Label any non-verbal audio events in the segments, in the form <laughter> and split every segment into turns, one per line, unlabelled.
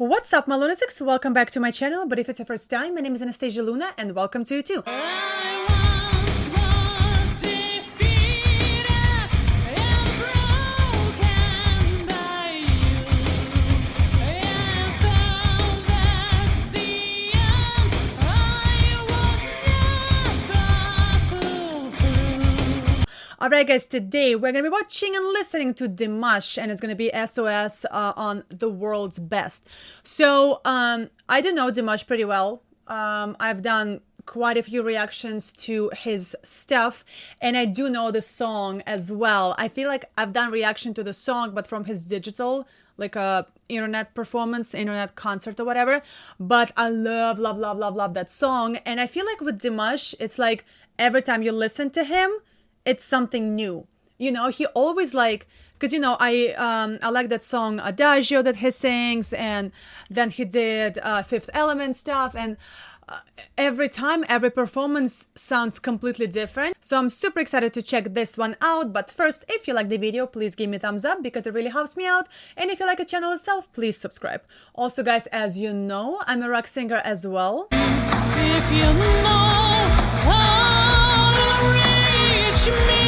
What's up, my lunatics? Welcome back to my channel. But if it's your first time, my name is Anastasia Luna, and welcome to you too. Alright, guys, today we're gonna be watching and listening to Dimash, and it's gonna be SOS uh, on the world's best. So, um, I do know Dimash pretty well. Um, I've done quite a few reactions to his stuff, and I do know the song as well. I feel like I've done reaction to the song, but from his digital, like a internet performance, internet concert or whatever. But I love, love, love, love, love that song, and I feel like with Dimash, it's like every time you listen to him it's something new. You know, he always like because you know I um I like that song Adagio that he sings, and then he did uh, Fifth Element stuff, and uh, every time every performance sounds completely different. So I'm super excited to check this one out. But first, if you like the video, please give me a thumbs up because it really helps me out. And if you like the channel itself, please subscribe. Also, guys, as you know, I'm a rock singer as well. If you know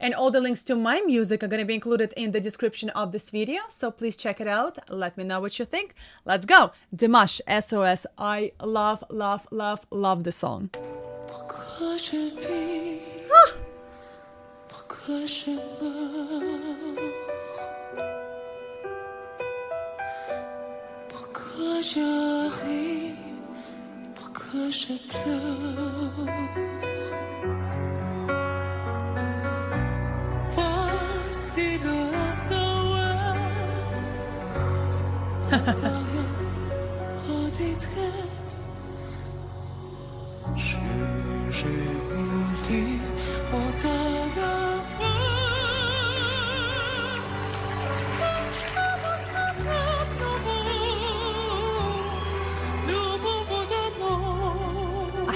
and all the links to my music are going to be included in the description of this video so please check it out. Let me know what you think. Let's go. Dimash sos i love love love love the song. Pourquoi je meurs Pourquoi je ris Pourquoi je pleure Voici le SOS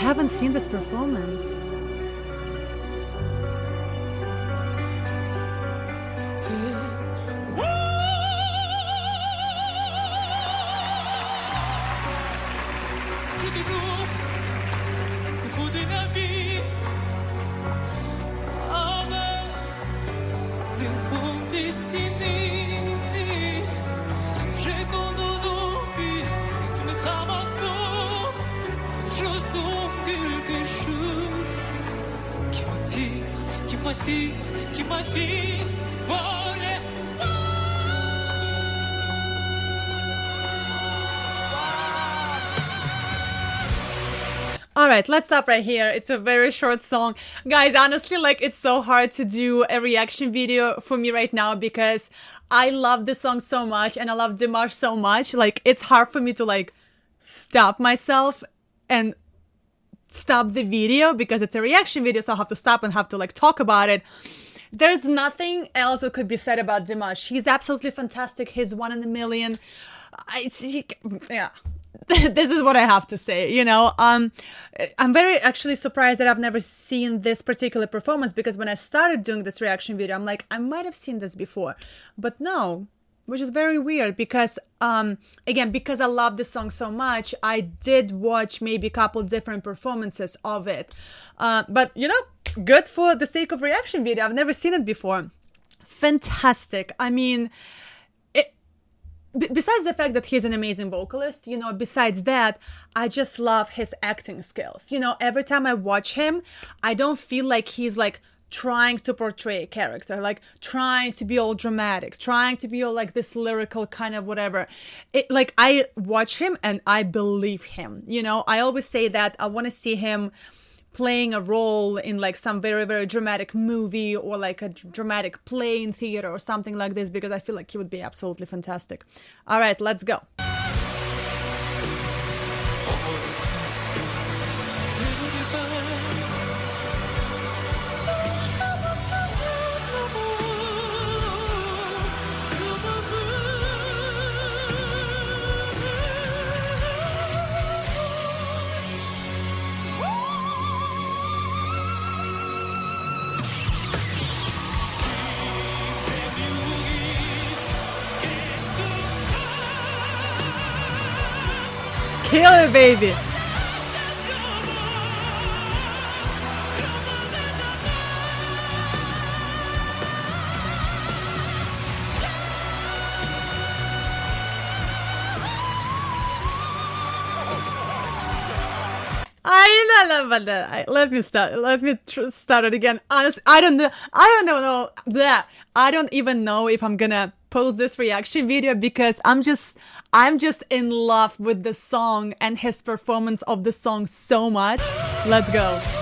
haven't seen this performance. All right, let's stop right here. It's a very short song. Guys, honestly, like it's so hard to do a reaction video for me right now because I love this song so much and I love Dimash so much. Like it's hard for me to like stop myself and stop the video because it's a reaction video, so I'll have to stop and have to like talk about it. There's nothing else that could be said about Dimash. He's absolutely fantastic. He's one in a million. I he, yeah. <laughs> this is what I have to say, you know. Um I'm very actually surprised that I've never seen this particular performance because when I started doing this reaction video, I'm like, I might have seen this before. But no, which is very weird because um again because i love this song so much i did watch maybe a couple different performances of it. Uh, but you know good for the sake of reaction video. I've never seen it before. Fantastic. I mean besides the fact that he's an amazing vocalist you know besides that i just love his acting skills. You know every time i watch him i don't feel like he's like trying to portray a character, like trying to be all dramatic, trying to be all like this lyrical kind of whatever. It, like I watch him and I believe him. You know, I always say that I want to see him playing a role in like some very very dramatic movie or like a dramatic play in theater or something like this because I feel like he would be absolutely fantastic. All right, let's go. It, baby. I about that. Let me start. Let me tr- start it again. Honestly, I don't know. I don't know. That I don't even know if I'm gonna post this reaction video because I'm just I'm just in love with the song and his performance of the song so much. Let's go.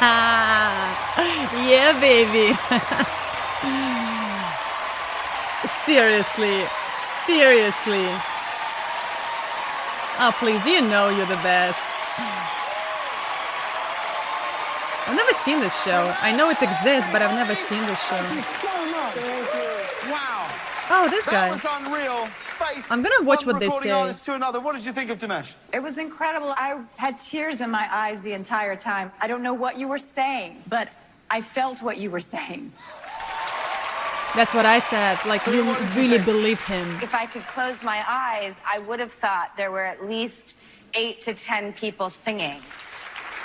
<laughs> yeah, baby. <laughs> seriously, seriously. Oh, please, you know you're the best. I've never seen this show. I know it exists, but I've never seen this show.
Wow.
Oh, this
That
guy.
was unreal. Faith,
I'm gonna watch what they
recording
say.
artist to another. What did you think of Dimash?
It was incredible. I had tears in my eyes the entire time. I don't know what you were saying, but I felt what you were saying.
That's what I said. Like, you
what did you
really believe him.
If I could close my eyes, I would have thought there were at least eight to ten people singing.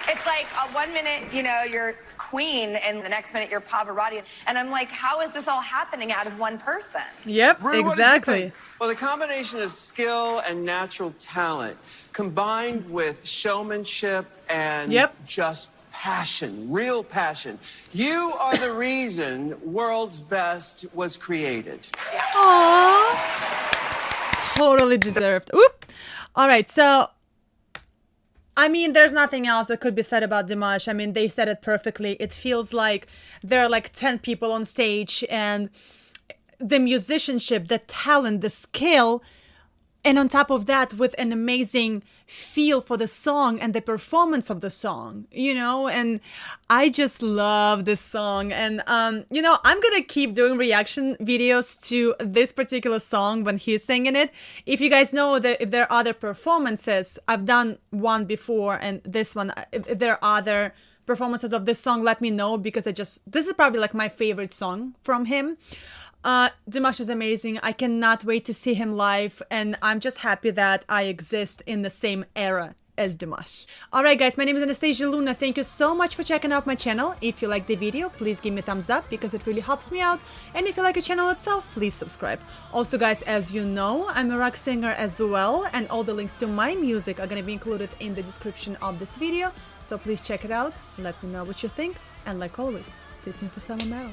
It's like uh, one minute, you know, you're Queen, and the next minute you're Pavarotti, and I'm like, how is this all happening out of one person?
Yep,
Rue, what did you
exactly.
Well, the combination of skill and natural talent combined with showmanship and
Yep.
just passion, real passion. You are the reason World's Best was created.
Aww. Totally deserved. Oop. All right, so I mean, there's nothing else that could be said about Dimash. I mean, they said it perfectly. It feels like there are like 10 people on stage and the musicianship, the talent, the skill, and on top of that, with an amazing feel for the song and the performance of the song, you know, and I just love this song. And, um, you know, I'm gonna keep doing reaction videos to this particular song when he's singing it. If you guys know that if there are other performances, I've done one before, and this one, if there are other performances of this song, let me know because I just, this is probably like my favorite song from him. Uh, Dimash is amazing. I cannot wait to see him live, and I'm just happy that I exist in the same era as Dimash. Alright guys, my name is Anastasia Luna. Thank you so much for checking out my channel. If you like the video, please give me a thumbs up because it really helps me out. And if you like the channel itself, please subscribe. Also guys, as you know, I'm a rock singer as well, and all the links to my music are gonna be included in the description of this video. So please check it out, let me know what you think, and like always, stay tuned for Summer Metal.